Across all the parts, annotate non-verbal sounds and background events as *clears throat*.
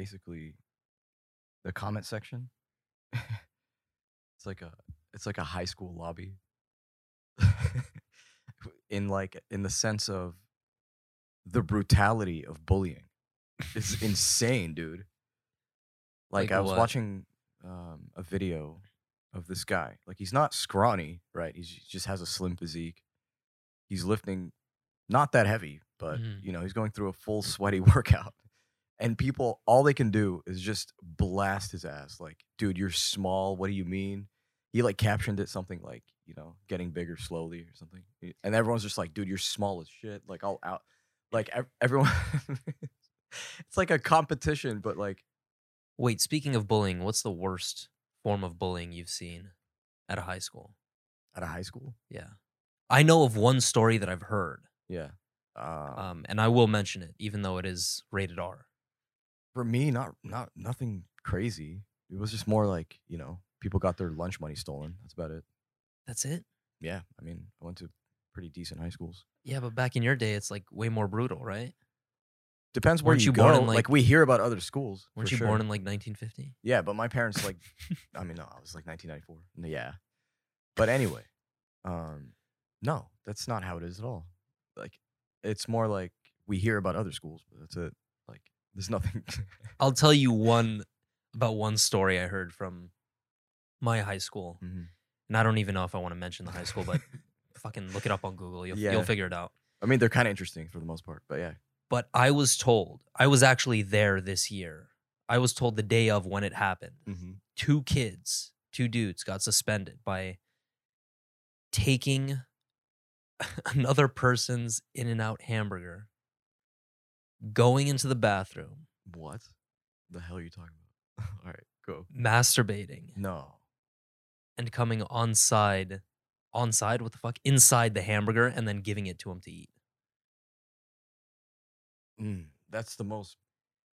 basically, the comment section, it's like a it's like a high school lobby. *laughs* in like in the sense of the brutality of bullying. It's insane, dude. Like, Like I was what? watching um, a video of this guy. Like he's not scrawny, right? He's, he just has a slim physique. He's lifting not that heavy, but Mhm. you know, he's going through a full sweaty *laughs* workout. And people all they can do is just blast his ass like, "Dude, you're small. What do you mean?" He like captioned it something like, you know, getting bigger slowly or something. And everyone's just like, "Dude, you're small as shit." Like all out like ev- everyone *laughs* It's like a competition, but like Wait, speaking of bullying, what's the worst form of bullying you've seen at a high school? at a high school. Yeah. I know of one story that I've heard, Yeah. Uh, um, and I will mention it, even though it is rated R. for me not not nothing crazy it was just more like you know people got their lunch money stolen that's about it That's it? yeah i mean i went to pretty decent high schools Yeah, but back in your day, it's like way more brutal, right? depends where Weren't you, you go born in, like, like- we hear about other schools Weren't you sure. born in like 1950? yeah but my parents like *laughs* i mean no i was like 1994 yeah but anyway um no that's not how it is at all like it's more like we hear about other schools but that's it there's nothing *laughs* I'll tell you one about one story I heard from my high school, Mhm. and I don't even know if I want to mention the high school, but *laughs* fucking look it up on Google. You'll, Yeah. you'll figure it out. i mean they're kind of interesting for the most part but yeah But I was told, I was actually there this year. I was told the day of when it happened. mm-hmm. Two kids, two dudes got suspended by taking *laughs* another person's In N Out hamburger, going into the bathroom, what the hell are you talking about *laughs* all right go masturbating, no and coming on side, on side, what the fuck? Inside the hamburger and then giving it to him to eat. Mm, that's the most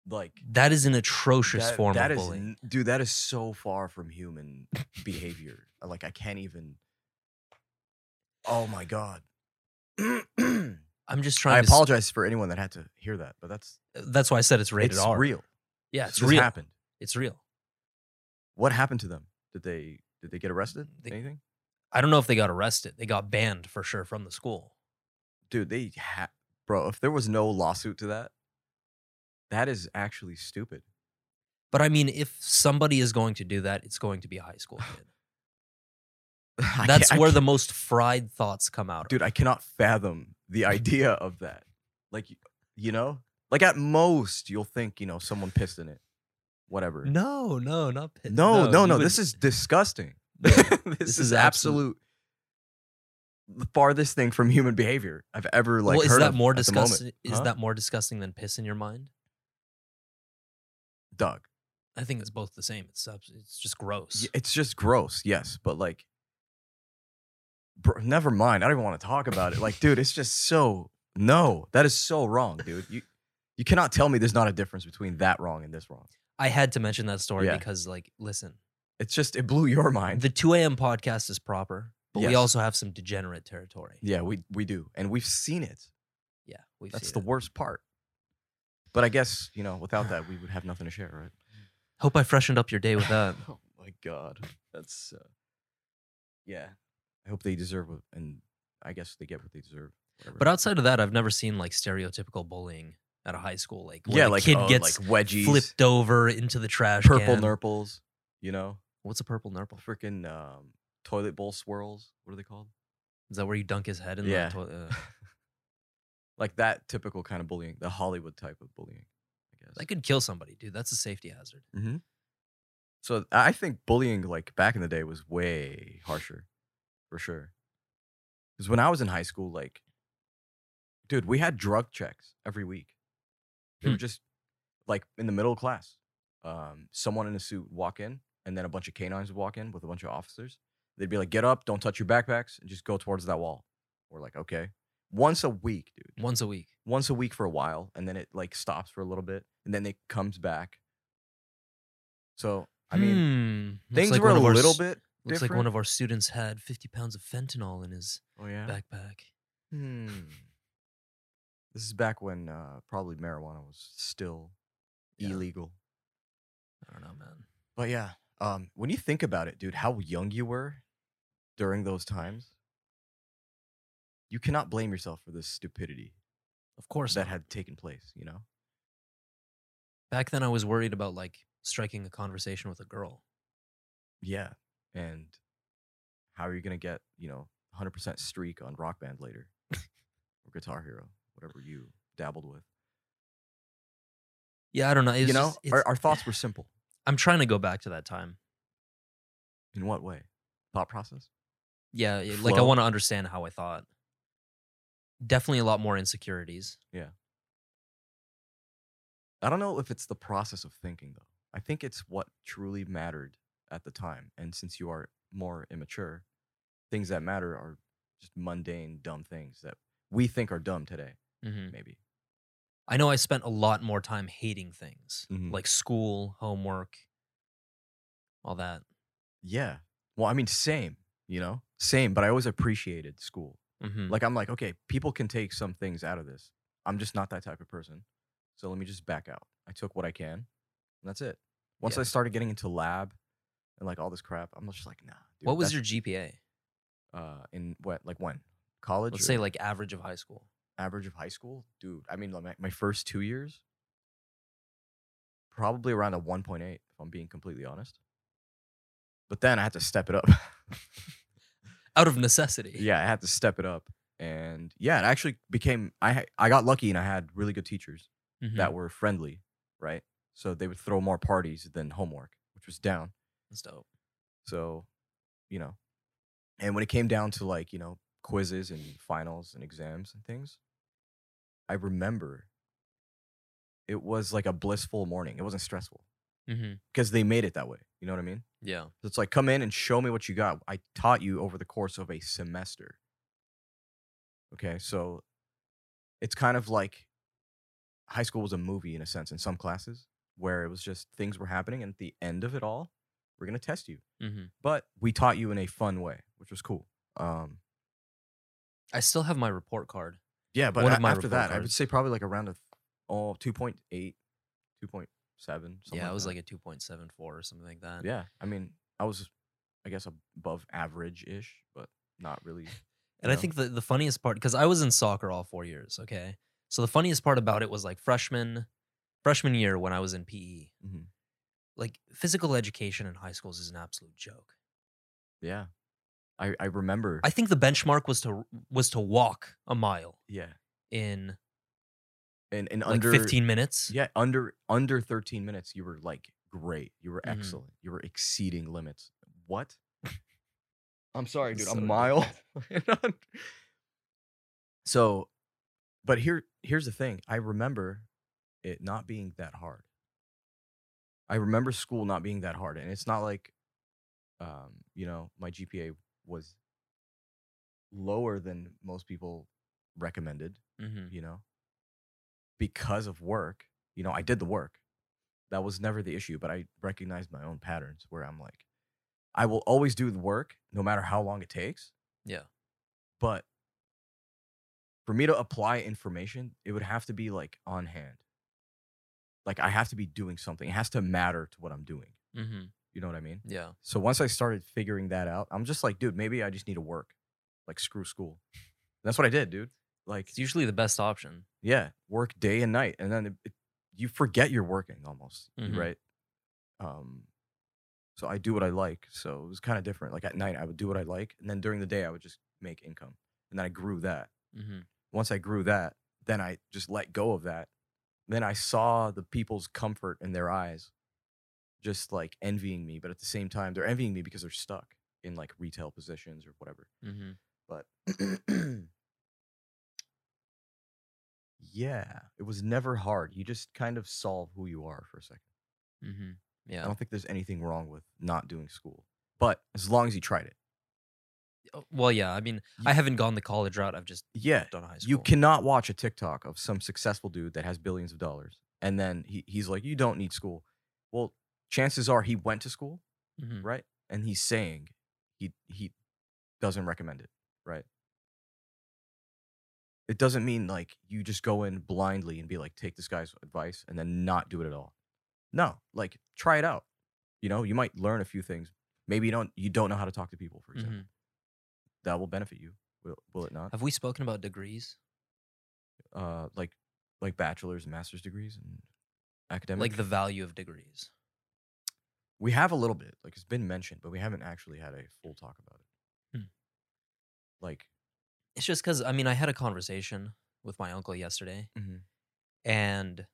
like That is an atrocious that- form that of is bullying. n- dude. That is so far from human behavior. Like I can't even. Oh my god. *clears throat* I I'm just trying to. s- apologize for anyone that had to hear that, but that's uh, That's why I said it's rated it's R. real. Yeah, it's this real. happened. It's real. What happened to them? Did they did they get arrested? They- Anything? I don't know if they got arrested. They got banned for sure from the school. Dude, they ha- bro. If there was no lawsuit to that, that is actually stupid. But I mean, if somebody is going to do that, it's going to be a high school kid. *laughs* That's where the most fried thoughts come out. dude i cannot fathom the mm-hmm. idea of that like you know like at most you'll think you know someone pissed in it whatever no, no, not pit. no no you no, would- this is disgusting No, *laughs* this, this is, is absolute the farthest thing from human behavior i've ever like well, is heard that of more disgusting? moment. Is Huh? that more disgusting than piss in your mind? doug I think it's both the same. It's it's just gross. It's just gross yes but like bro, never mind i don't even want to talk about it like dude it's just so no that is so wrong dude you you cannot tell me there's not a difference between that wrong and this wrong I had to mention that story Yeah. because, like, listen, It's just it blew your mind. the 2 a.m. podcast is proper, but we Yes. also have some degenerate territory. yeah, we we do, and we've seen it. Yeah, we've That's seen the it. worst part. But I guess you know, without that, we would have nothing to share, right? Hope I freshened up your day with that. *laughs* oh my god, that's uh, yeah. I hope they deserve it, and I guess they get what they deserve. whatever. But outside of that, I've never seen like stereotypical bullying at a high school. Like, where yeah, the like kid uh, gets like wedgies, flipped over into the trash purple can. nurples. You know, What's a purple nurple? freaking um, toilet bowl swirls. What are they called? Is that where you dunk his head in Yeah. the toilet? Uh, *laughs* like that typical kind of bullying, the Hollywood type of bullying. I guess. that could kill somebody, dude. That's a safety hazard. mm-hmm. So I think bullying, like back in the day, was way harsher, for sure. Because when I was in high school, like, dude, we had drug checks every week. They were Hmm. just like in the middle of class. Um, someone in a suit walk in, and then a bunch of canines would walk in with a bunch of officers. They'd be like, "Get up, don't touch your backpacks, and just go towards that wall." We're like, "Okay." Once a week, dude. Once a week. Once a week for a while, and then it like stops for a little bit, and then it comes back. So I mean, Hmm. Things like were a one of our little s- bit Looks different. like one of our students had 50 pounds of fentanyl in his oh yeah. backpack. Hmm. This is back when uh, probably marijuana was still Yeah. illegal. I don't know, man. But yeah, um, when you think about it, dude, how young you were during those times, you cannot blame yourself for this stupidity Of course. that not. had taken place. You know? Back then, I was worried about like striking a conversation with a girl. Yeah. And how are you gonna get you know 100% streak on Rock Band later or Guitar Hero, whatever you dabbled with? Yeah, I don't know. It's you know, just- our, our thoughts were *sighs* simple. I'm trying to go back to that time. In what way? Thought process? Yeah, it- like I want to understand how I thought. Definitely a lot more insecurities. Yeah. I don't know if it's the process of thinking though. I think it's what truly mattered at the time. And since you are more immature, things that matter are just mundane, dumb things that we think are dumb today, hmm maybe. I know I spent a lot more time hating things Mhm. like school, homework, all that. Yeah. Well, I mean, same, you know, same, but I always appreciated school. hmm Like, I'm like, okay, people can take some things out of this. I'm just not that type of person. So let me just back out. I took what I can, and that's it. Once Yeah. I started getting into lab and like all this crap, I'm just like, nah. Dude, what was that's- your GPA? uh in what like when college Let's or say like average of high school. average of high school dude i mean like my, my first two years probably around a 1.8 if i'm being completely honest but then i had to step it up *laughs* Out of necessity. yeah i had to step it up and yeah it actually became i ha- i got lucky and i had really good teachers Mhm. that were friendly right so they would throw more parties than homework which was down That's dope. So, you know, and when it came down to like, you know, quizzes and finals and exams and things, I remember it was like a blissful morning. It wasn't stressful hmm because they made it that way. You know what I mean? Yeah. So it's like, come in and show me what you got. I taught you over the course of a semester. Okay. So it's kind of like high school was a movie in a sense in some classes where it was just things were happening. And at the end of it all, we're going to test you hmm but we taught you in a fun way, which was cool. Um, I still have my report card. yeah, but a- after that, I would say probably like around a oh, 2.8, 2.7. something yeah, it was that. like a 2.74 or something like that. yeah. I mean, I was, I guess, above average ish, but not really. *laughs* And I think the, the funniest part, because I was in soccer all four years, okay? So the funniest part about it was like freshman, freshman year when I was in PE, Mhm. Like physical education in high schools is an absolute joke. Yeah, I I remember. I think the benchmark was to was to walk a mile yeah, in in, and like under 15 minutes. Yeah, under under 13 minutes, you were like great. You were Mhm. excellent. You were exceeding limits. What? *laughs* I'm sorry, dude. So a mile. *laughs* so, but here here's the thing. I remember it not being that hard. I remember school not being that hard, and it's not like, um, you know, my GPA was lower than most people recommended hmm you know? Because of work you know i did the work. That was never the issue but i recognized my own patterns where i'm like i will always do the work no matter how long it takes. Yeah. but for me to apply information it would have to be like on hand like i have to be doing something it has to matter to what i'm doing hmm you know what i mean Yeah. so once i started figuring that out i'm just like dude maybe i just need to work like screw school that's what i did dude like It's usually the best option. yeah, work day and night, and then it, it, you forget you're working almost, Mhm. right? Um, so I do what I like. So it was kind of different. Like at night, I would do what I like, and then during the day, I would just make income, and then I grew that. hmm Once I grew that, then I just let go of that. Then I saw the people's comfort in their eyes, just like envying me, but at the same time, they're envying me because they're stuck in like retail positions or whatever. Mm-hmm. But *clears throat* yeah, it was never hard. You just kind of solve who you are for a second. Mm-hmm. I don't think there's anything wrong with not doing school, but as long as you tried it. Oh, Well, yeah. I mean, I haven't gone the college route. I've just Yeah, done high school. you cannot watch a TikTok of some successful dude that has billions of dollars, and then he, he's like, "You don't need school." Well, chances are he went to school, Mhm. right? And he's saying he he doesn't recommend it, right? It doesn't mean like you just go in blindly and be like, take this guy's advice and then not do it at all. No, like try it out. You know, you might learn a few things. Maybe you don't you don't know how to talk to people, for example. Mhm. That will benefit you. Will will it not? Have we spoken about degrees? Uh like like bachelor's and master's degrees and academic. Like the value of degrees. we have a little bit. Like it's been mentioned, but we haven't actually had a full talk about it. Hmm. Like It's just because I mean, I had a conversation with my uncle yesterday, Mhm. and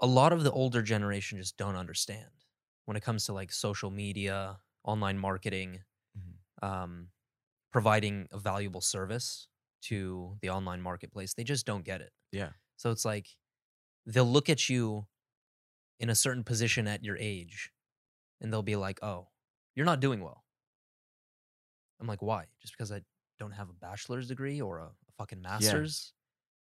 a lot of the older generation just don't understand when it comes to like social media, online marketing. Um, providing a valuable service to the online marketplace. They just don't get it. Yeah. So it's like they'll look at you in a certain position at your age and they'll be like, oh, you're not doing well. I'm like, why? Just because I don't have a bachelor's degree or a, a fucking master's?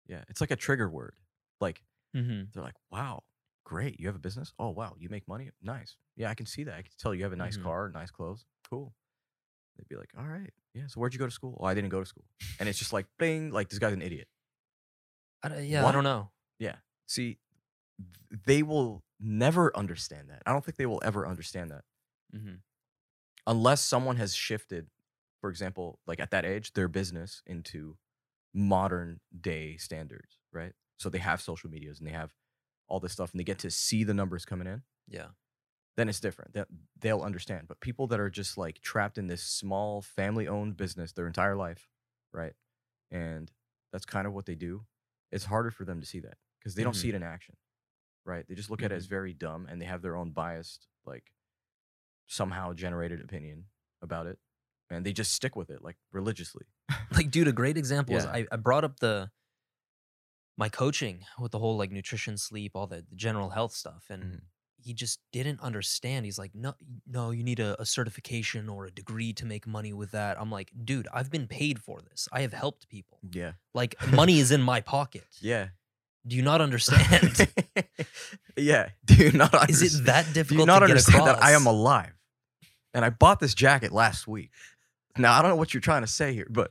Yeah, yeah. it's like a trigger word. Like Mm-hmm. they're like, "Wow, great, you have a business. Oh wow, you make money. Nice. Yeah, I can see that. I can tell you have a nice Mhm. car, nice clothes. Cool." They'd be like, "All right, yeah. So where'd you go to school? Oh, I didn't go to school." And it's just like, bing, like this guy's an idiot. I, don't- yeah, I don't know. Yeah. See, they will never understand that. I don't think they will ever understand that Mm-hmm. unless someone has shifted, for example, like at that age, their business into modern day standards, right? So they have social medias and they have all this stuff and they get to see the numbers coming in, Yeah. Then it's different. That they'll understand. But people that are just like trapped in this small family owned business their entire life, right? And that's kind of what they do. It's harder for them to see that because they don't see it in action, right? They just look at it as very dumb and they have their own biased, like somehow generated opinion about it. And they just stick with it like religiously. *laughs* Like, dude, a great example is I, I brought up the my coaching with the whole like nutrition, sleep, all the, the general health stuff. And Mhm. He just didn't understand. He's like, no, no, you need a, a certification or a degree to make money with that. I'm like, dude, I've been paid for this. I have helped people. Yeah. Like, money is in my pocket. *laughs* Yeah. Do you not *laughs* understand? yeah. Do you not is it understand- that Do difficult you not understand that I am alive? And I bought this jacket last week. Now I don't know what you're trying to say here, but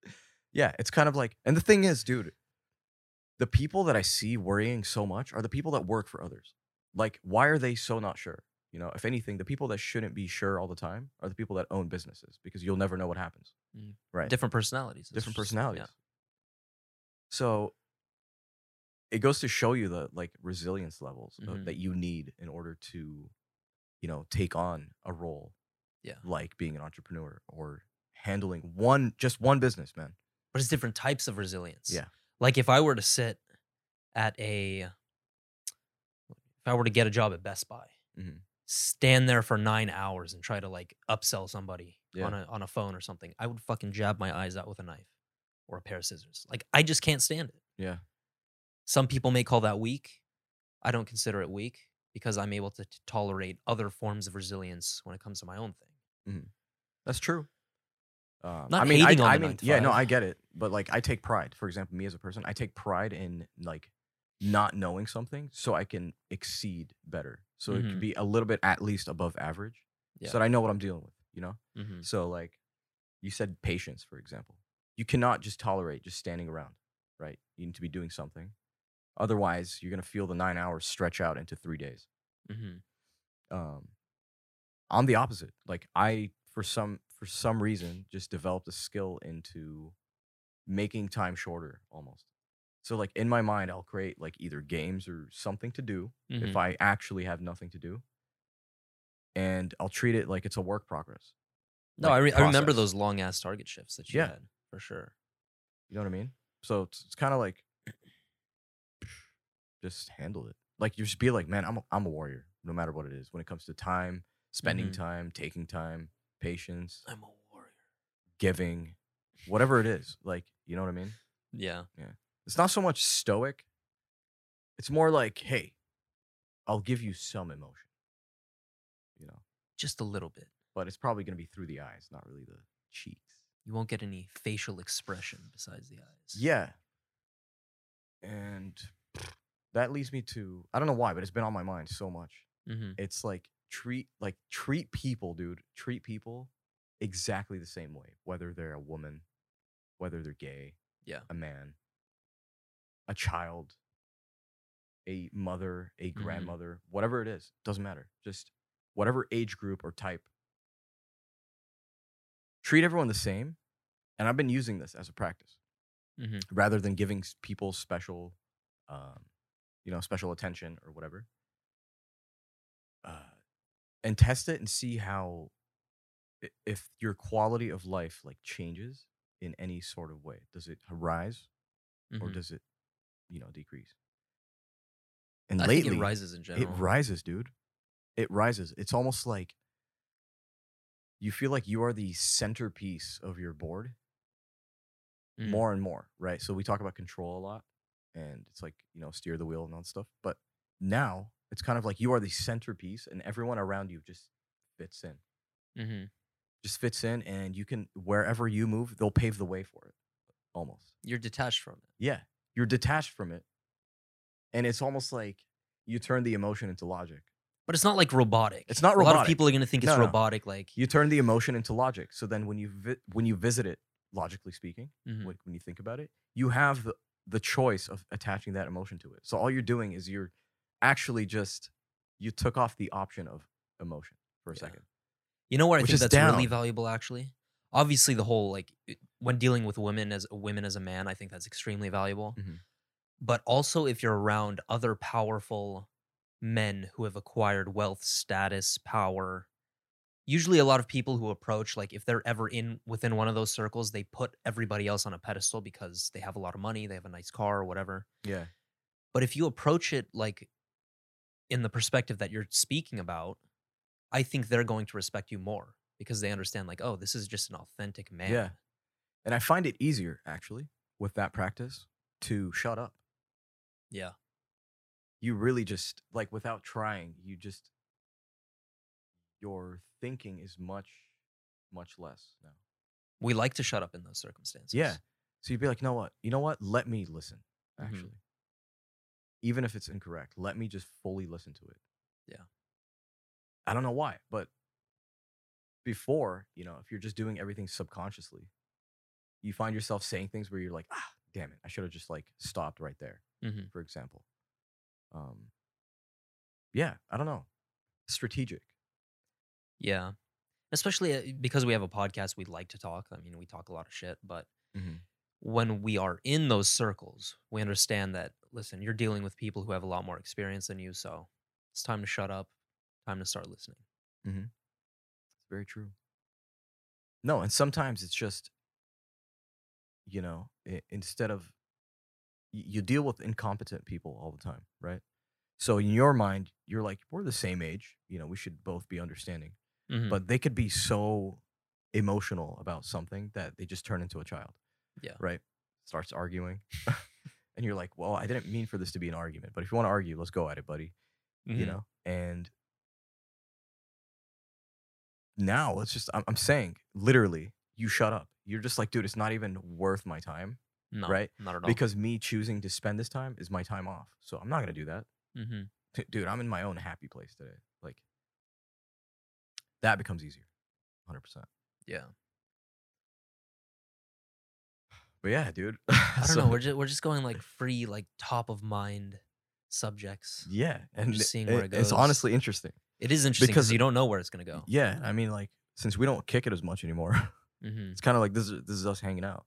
*laughs* yeah, it's kind of like and the thing is, dude, the people that I see worrying so much are the people that work for others. Like, why are they so not sure? You know, if anything, the people that shouldn't be sure all the time are the people that own businesses because you'll never know what happens. Mm. Right. different personalities. Different just- personalities. yeah. So it goes to show you the like resilience levels Mhm. that you need in order to, you know, take on a role. Yeah. Like being an entrepreneur or handling one just one business, man. but it's different types of resilience. Yeah. Like if I were to sit at a, if I were to get a job at Best Buy, Mhm. stand there for nine hours and try to like upsell somebody Yeah. on a on a phone or something, I would fucking jab my eyes out with a knife or a pair of scissors. Like I just can't stand it. Yeah. Some people may call that weak. I don't consider it weak because I'm able to t- tolerate other forms of resilience when it comes to my own thing. That's true. Um, Not I mean, I, on I mean, yeah, no. I get it, but like, I take pride. For example, me as a person, I take pride in like not knowing something, so I can exceed better. So it Mhm. could be a little bit at least above average, Yeah. so that I know what I'm dealing with. You know. Mhm. So like, you said patience, for example. You cannot just tolerate just standing around, right? You need to be doing something. Otherwise, you're gonna feel the nine hours stretch out into three days Mhm. um i'm the opposite like i for some for some reason just developed a skill into making time shorter almost so like in my mind i'll create like either games or something to do Mhm. if i actually have nothing to do and i'll treat it like it's a work progress No, like, I, re- I remember those long ass target shifts that you Yeah. had for sure. you know what i mean so it's, it's kind of like *clears throat* just handle it like you just be like man i'm a, I'm a warrior no matter what it is. When it comes to time, spending Mhm. time, taking time, patience, I'm a warrior. giving, whatever it is. Like, you know what I mean? Yeah. Yeah. It's not so much stoic. It's more like, hey, I'll give you some emotion. You know, Just a little bit. but it's probably going to be through the eyes, not really the cheeks. You won't get any facial expression besides the eyes. Yeah. And that leads me to I don't know why, but it's been on my mind so much. Mm-hmm. It's like treat like treat people, dude. Treat people exactly the same way, whether they're a woman, whether they're gay, Yeah. a man, a child, a mother, a Mhm. grandmother, whatever it is, doesn't matter. Just whatever age group or type. Treat everyone the same. And I've been using this as a practice Mm-hmm. rather than giving people special, um, you know, special attention or whatever. Uh, and test it and see how, if your quality of life like changes in any sort of way. Does it rise or Mhm. does it, you know, decrease? And I lately, it rises in general. it rises, dude. It rises. It's almost like you feel like you are the centerpiece of your board Mm. more and more, right? So we talk about control a lot and it's like, you know, steer the wheel and all that stuff. But now it's kind of like you are the centerpiece and everyone around you just fits in. Mm-hmm. Just fits in and you can wherever you move, they'll pave the way for it. Almost. You're detached from it. Yeah. You're detached from it. And it's almost like you turn the emotion into logic. But it's not like robotic. It's not robotic. A lot of people are going to think it's No, no. robotic. Like, You turn the emotion into logic. So then when you vi- when you visit it, logically speaking, Mhm. when, when you think about it, you have the, the choice of attaching that emotion to it. So all you're doing is you're actually just you took off the option of emotion for a Yeah. second. You know where I Which think is that's really valuable actually? Obviously the whole like when dealing with women as women as a man, I think that's extremely valuable. Mhm. But also if you're around other powerful men who have acquired wealth, status, power, usually a lot of people who approach like if they're ever in within one of those circles, they put everybody else on a pedestal because they have a lot of money, they have a nice car or whatever. Yeah. But if you approach it like in the perspective that you're speaking about, I think they're going to respect you more because they understand, like, oh, this is just an authentic man. Yeah. And I find it easier actually with that practice to shut up. Yeah. You really just like without trying, you just your thinking is much much less now. We like to shut up in those circumstances. Yeah. So you'd be like, you know what? You know what? Let me listen, Mhm. actually. Even if it's incorrect, let me just fully listen to it. Yeah. I don't know why, but before, you know, if you're just doing everything subconsciously, you find yourself saying things where you're like, ah, damn it, I should have just like stopped right there, Mhm. for example. Um, yeah, I don't know. Strategic. Yeah. Especially uh, because we have a podcast, we like to talk. I mean, we talk a lot of shit, but Mhm. when we are in those circles, we understand that, listen, you're dealing with people who have a lot more experience than you. So it's time to shut up, time to start listening. Mm-hmm. It's very true. No, and sometimes it's just, you know, instead of you deal with incompetent people all the time, right? So in your mind, you're like, we're the same age, you know, we should both be understanding. Mhm. But they could be so emotional about something that they just turn into a child. Yeah. Right? Starts arguing. *laughs* and you're like, well, I didn't mean for this to be an argument, but if you want to argue, let's go at it, buddy you Mhm. know and now it's just I'm, I'm saying literally you shut up you're just like dude it's not even worth my time no, right? Not at all. because me choosing to spend this time is my time off so i'm not gonna do that hmm dude i'm in my own happy place today like that becomes easier 100% yeah. *sighs* but yeah dude I *laughs* don't know. We're just we're just going like free, like top of mind subjects. yeah and just seeing it- where it goes. it's honestly interesting It is interesting Because- because you don't know where it's gonna go. yeah i mean like since we don't kick it as much anymore *laughs* hmm it's kind of like this is this is us hanging out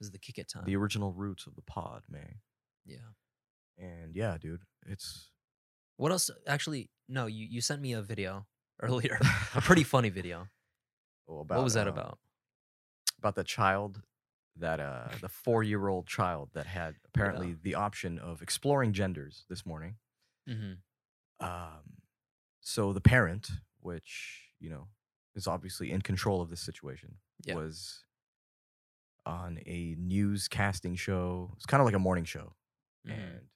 This is the kick it time. the original roots of the pod man yeah. And yeah, dude, it's What else? Actually, no. You you sent me a video *laughs* earlier, a pretty *laughs* funny video. Oh, about, what was that um, about? About the child that uh the four year old child that had apparently the option of exploring genders this morning. hmm Um so the parent, which you know is obviously in control of this situation, Yeah. was on a news casting show. It's kind of like a morning show, Mhm. and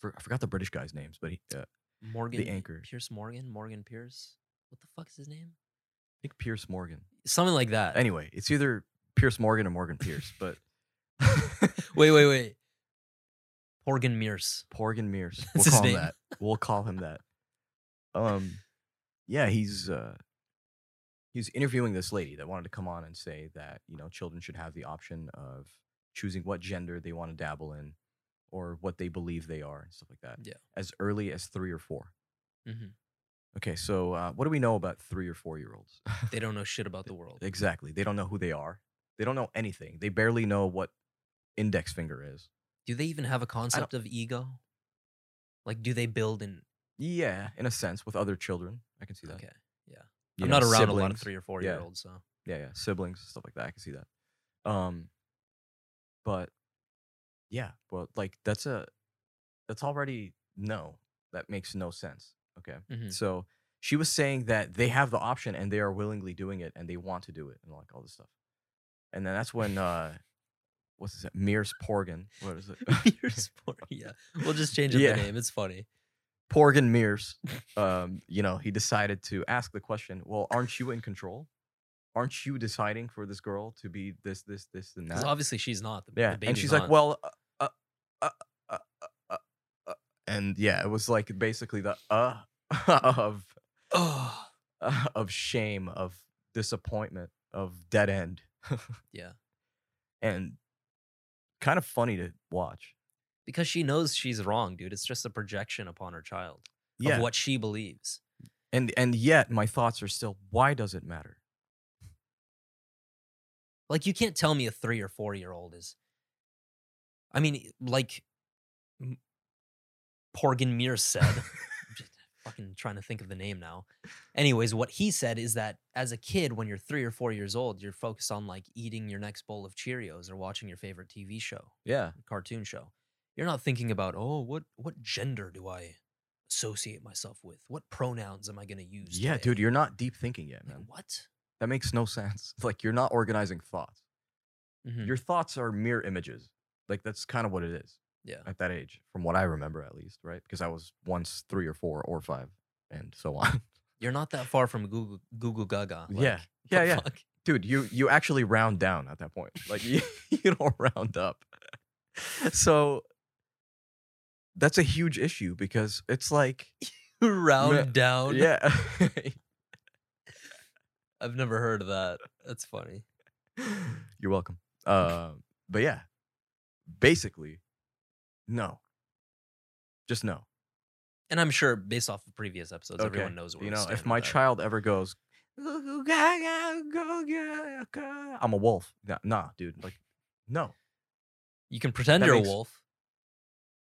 for, I forgot the British guy's names, but he, uh, Morgan anchor. Pierce Morgan, Morgan Pierce. What the fuck is his name? I think Pierce Morgan. Something like that. Anyway, it's either Pierce Morgan or Morgan Pierce, but *laughs* Wait, wait, wait. Morgan Mears. Porgan Mears. *laughs* We'll call him name. that. We'll call him that. Um, yeah, he's uh, he's interviewing this lady that wanted to come on and say that you know children should have the option of choosing what gender they want to dabble in, or what they believe they are and stuff like that. Yeah. as early as three or four. mm-hmm. Okay, so uh, what do we know about three or four year olds? *laughs* They don't know shit about the world. exactly, they don't know who they are. They don't know anything. They barely know what index finger is. Do they even have a concept of ego? Like, do they build in? Yeah, in a sense, with other children, I can see that. Okay, I'm know, not around a lot of three or four Yeah. year olds, so yeah, yeah, siblings, stuff like that. I can see that. Um, but yeah, but like that's a that's already no. That makes no sense. Okay, Mhm. so she was saying that they have the option and they are willingly doing it and they want to do it and like all this stuff. And then that's when uh, what's this? Mears Porgan. What is it? *laughs* Mears Morgan. Yeah, we'll just *laughs* change up Yeah. the name. It's funny. Porgan Mears. Um, you know, he decided to ask the question. Well, aren't you in control? Aren't you deciding for this girl to be this, this, this, and that? obviously she's not. The, Yeah, the and she's not. like, well, uh, uh, uh, uh, uh, uh, uh," and yeah, it was like basically the uh *laughs* of oh, *laughs* of shame, of disappointment, of dead end, *laughs* yeah, and kind of funny to watch. Because she knows she's wrong, dude. It's just a projection upon her child Yeah, of what she believes. and and yet my thoughts are still, why does it matter? Like, you can't tell me a three or four year old is. I mean, like, Porgan Mears said. I'm just *laughs* fucking trying to think of the name now. Anyways, what he said is that as a kid, when you're three or four years old, you're focused on like eating your next bowl of Cheerios or watching your favorite TV show, Yeah, cartoon show. You're not thinking about, oh, what what gender do I associate myself with? What pronouns am I going to use? yeah, today?" dude, you're not deep thinking yet, Like, man. what? That makes no sense. *laughs* Like you're not organizing thoughts. Mhm. Your thoughts are mere images. Like that's kind of what it is. Yeah. at that age, from what I remember at least, right? Because I was once three or four or five, and so on. You're not that far from Google Google Gaga. Yeah. like, Yeah, the yeah. fuck? Dude, you you actually round down at that point. Like *laughs* you, you don't round up. *laughs* So that's a huge issue because it's like, *laughs* Round down. yeah, *laughs* *laughs* I've never heard of that. That's funny. you're welcome. Uh, but yeah, basically, no, just no. And I'm sure based off of previous episodes, Okay. everyone knows where you know, if my child ever goes, "Go, go, gaga, go, gaga," I'm a wolf. Nah, nah, dude. Like, no. you can pretend that you're makes- a wolf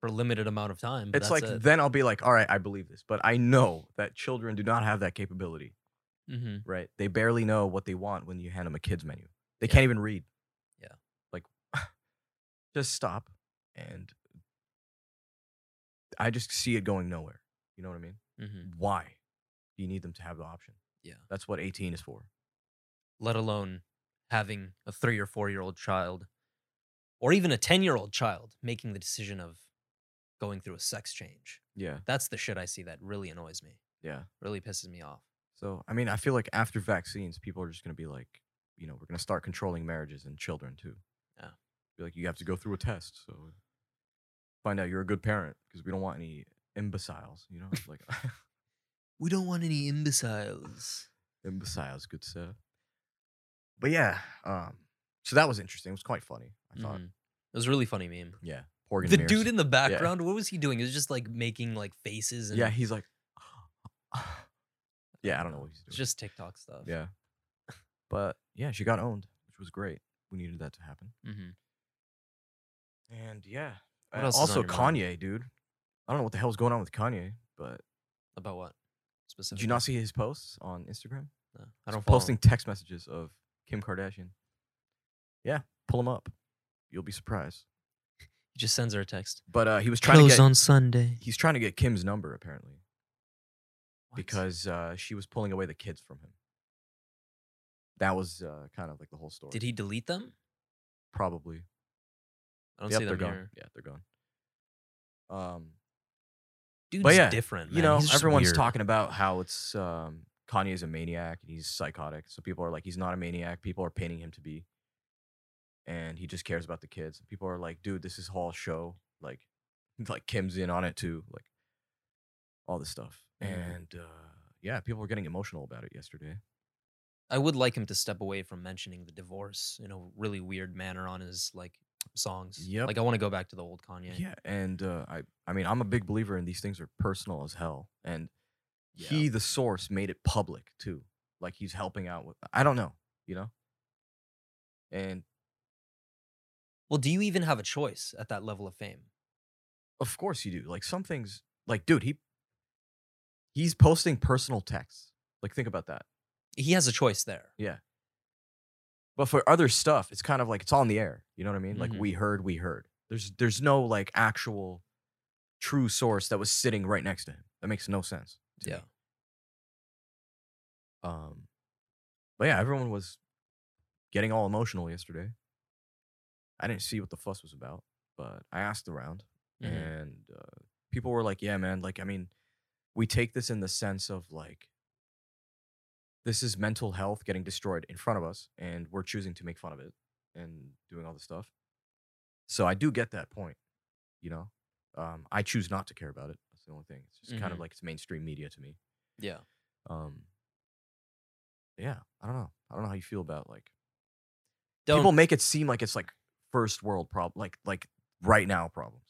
for limited amount of time. It's like it. then I'll be like, all right, I believe this, but I know that children do not have that capability, Mhm. right? They barely know what they want when you hand them a kids menu. They Yeah. can't even read. Yeah. Like, *laughs* just stop, and I just see it going nowhere. You know what I mean? Mhm. Why do you need them to have the option? Yeah. That's what 18 is for. Let alone having a three or four year old child, or even a ten year old child making the decision of going through a sex change. Yeah. That's the shit I see that really annoys me. Yeah. Really pisses me off. So, I mean, I feel like after vaccines, people are just going to be like, you know, we're going to start controlling marriages and children too. Yeah. Be like, you have to go through a test. So, find out you're a good parent because we don't want any imbeciles, you know? Like, *laughs* We don't want any imbeciles. imbeciles, good sir. But yeah, um, so that was interesting. It was quite funny, I thought. Mhm. It was a really funny meme. Yeah. The dude in the background, what was he doing? He was just like making like faces and Yeah, he's like, *sighs* yeah, I don't know what he's doing. it's just TikTok stuff. yeah. But yeah, she got owned, which was great. We needed that to happen. Mm-hmm. And yeah. Uh, also, your mind? Kanye, dude. I don't know what the hell's going on with Kanye, but About what? Specifically? did you not see his posts on Instagram? No, I don't posting text messages of Kim Kardashian. Yeah, pull him up. You'll be surprised. He just sends her a text. But uh, he was trying Close to get on Sunday. he's trying to get Kim's number apparently. because uh, she was pulling away the kids from him. That was uh, kind of like the whole story. did he delete them? Probably. I don't yep, see they're them gone. here. Yeah, they're gone. Um, Dude's but yeah, different. you know, everyone's weird. talking about how it's um, Kanye's a maniac and he's psychotic. So people are like, he's not a maniac. People are painting him to be, and he just cares about the kids. People are like, dude, this is all show. Like, *laughs* like Kim's in on it too. Like, all this stuff. Mhm. And uh, yeah, people were getting emotional about it yesterday. I would like him to step away from mentioning the divorce in a really weird manner on his like songs. Yep. Like I want to go back to the old Kanye. Yeah, and uh, I, I mean, I'm a big believer in these things are personal as hell, and Yeah. he, the source, made it public too. Like he's helping out with. I don't know, you know. And Well, do you even have a choice at that level of fame? of course you do. Like some things, like dude, he, he's posting personal texts. Like think about that. He has a choice there. Yeah. But for other stuff, it's kind of like it's all in the air. You know what I mean? Like Mhm. we heard, we heard. There's there's no like actual true source that was sitting right next to him. That makes no sense. to me. Yeah. Um, but yeah, everyone was getting all emotional yesterday. I didn't see what the fuss was about, but I asked around, Mhm. and uh, people were like, "Yeah, man. Like, I mean, we take this in the sense of like, this is mental health getting destroyed in front of us, and we're choosing to make fun of it and doing all this stuff. So I do get that point. You know, um, I choose not to care about it. That's the only thing. It's just kind of Mhm. like it's mainstream media to me. Yeah. Um, yeah, I don't know. I don't know how you feel about like Don't people make it seem like it's like first world problem, like like right now problems.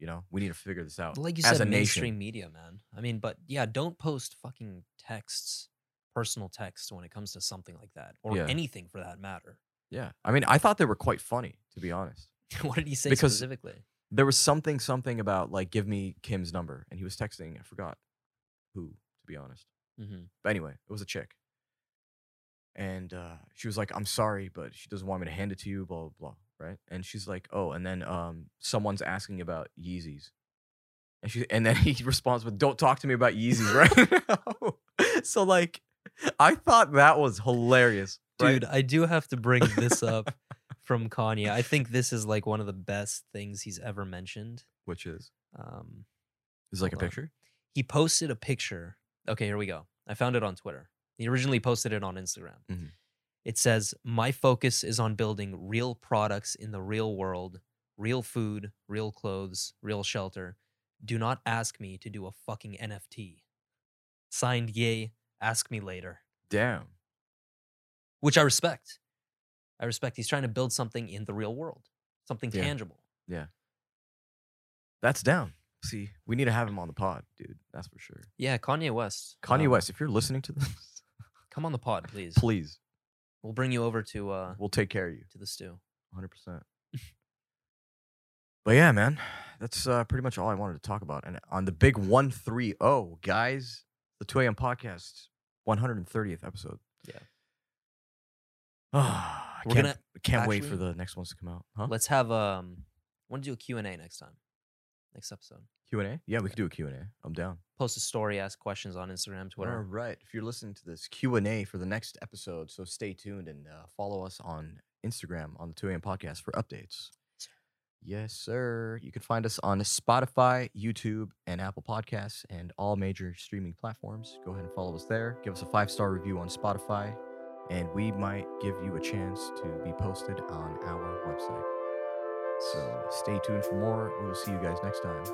You know, we need to figure this out. like you as said, a mainstream nation. media, man. I mean, but yeah, don't post fucking texts, personal texts when it comes to something like that, or Yeah. anything for that matter. Yeah, I mean, I thought they were quite funny to be honest. *laughs* what did he say Because- specifically? There was something something about like give me Kim's number, and he was texting. I forgot who, to be honest. hmm But anyway, it was a chick. And uh, she was like, I'm sorry, but she doesn't want me to hand it to you, blah, blah, blah. Right. And she's like, oh, and then um, someone's asking about Yeezys. And she and then *laughs* he responds with, Don't talk to me about Yeezys right *laughs* now. so like I thought that was hilarious. right? Dude, I do have to bring this up *laughs* from Kanye. I think this is like one of the best things he's ever mentioned. Which is Um, is it like a on. picture? he posted a picture. Okay, here we go. I found it on Twitter. He originally posted it on Instagram. Mhm. It says, My focus is on building real products in the real world, real food, real clothes, real shelter. Do not ask me to do a fucking NFT. Signed, yay, ask me later. Damn. Which I respect. I respect. He's trying to build something in the real world, something Yeah. tangible. Yeah. That's down. See, we need to have him on the pod, dude. That's for sure. Yeah, Kanye West. Kanye um, West, if you're listening to this, Come on the pod, *laughs* please. please, We'll bring you over to uh we'll take care of you. to the stew. 100%. but yeah, man, that's uh, pretty much all I wanted to talk about. And on the big 130, guys, the 2 a.m. podcast, 130th episode. Yeah. Ah, *sighs* I We're can't, gonna can't wait for actually- the next ones to come out. Huh? Let's have um want to do a Q&A next time. Next episode. Q&A? Yeah, we could do a Q&A. I'm down. Post a story, ask questions on Instagram, Twitter. All right. If you're listening to this Q&A for the next episode, so stay tuned and uh, follow us on Instagram on the 2 a.m. podcast for updates. Yes, sir. You can find us on Spotify, YouTube, and Apple Podcasts and all major streaming platforms. Go ahead and follow us there. Give us a five-star review on Spotify, and we might give you a chance to be posted on our website. So stay tuned for more. We will see you guys next time.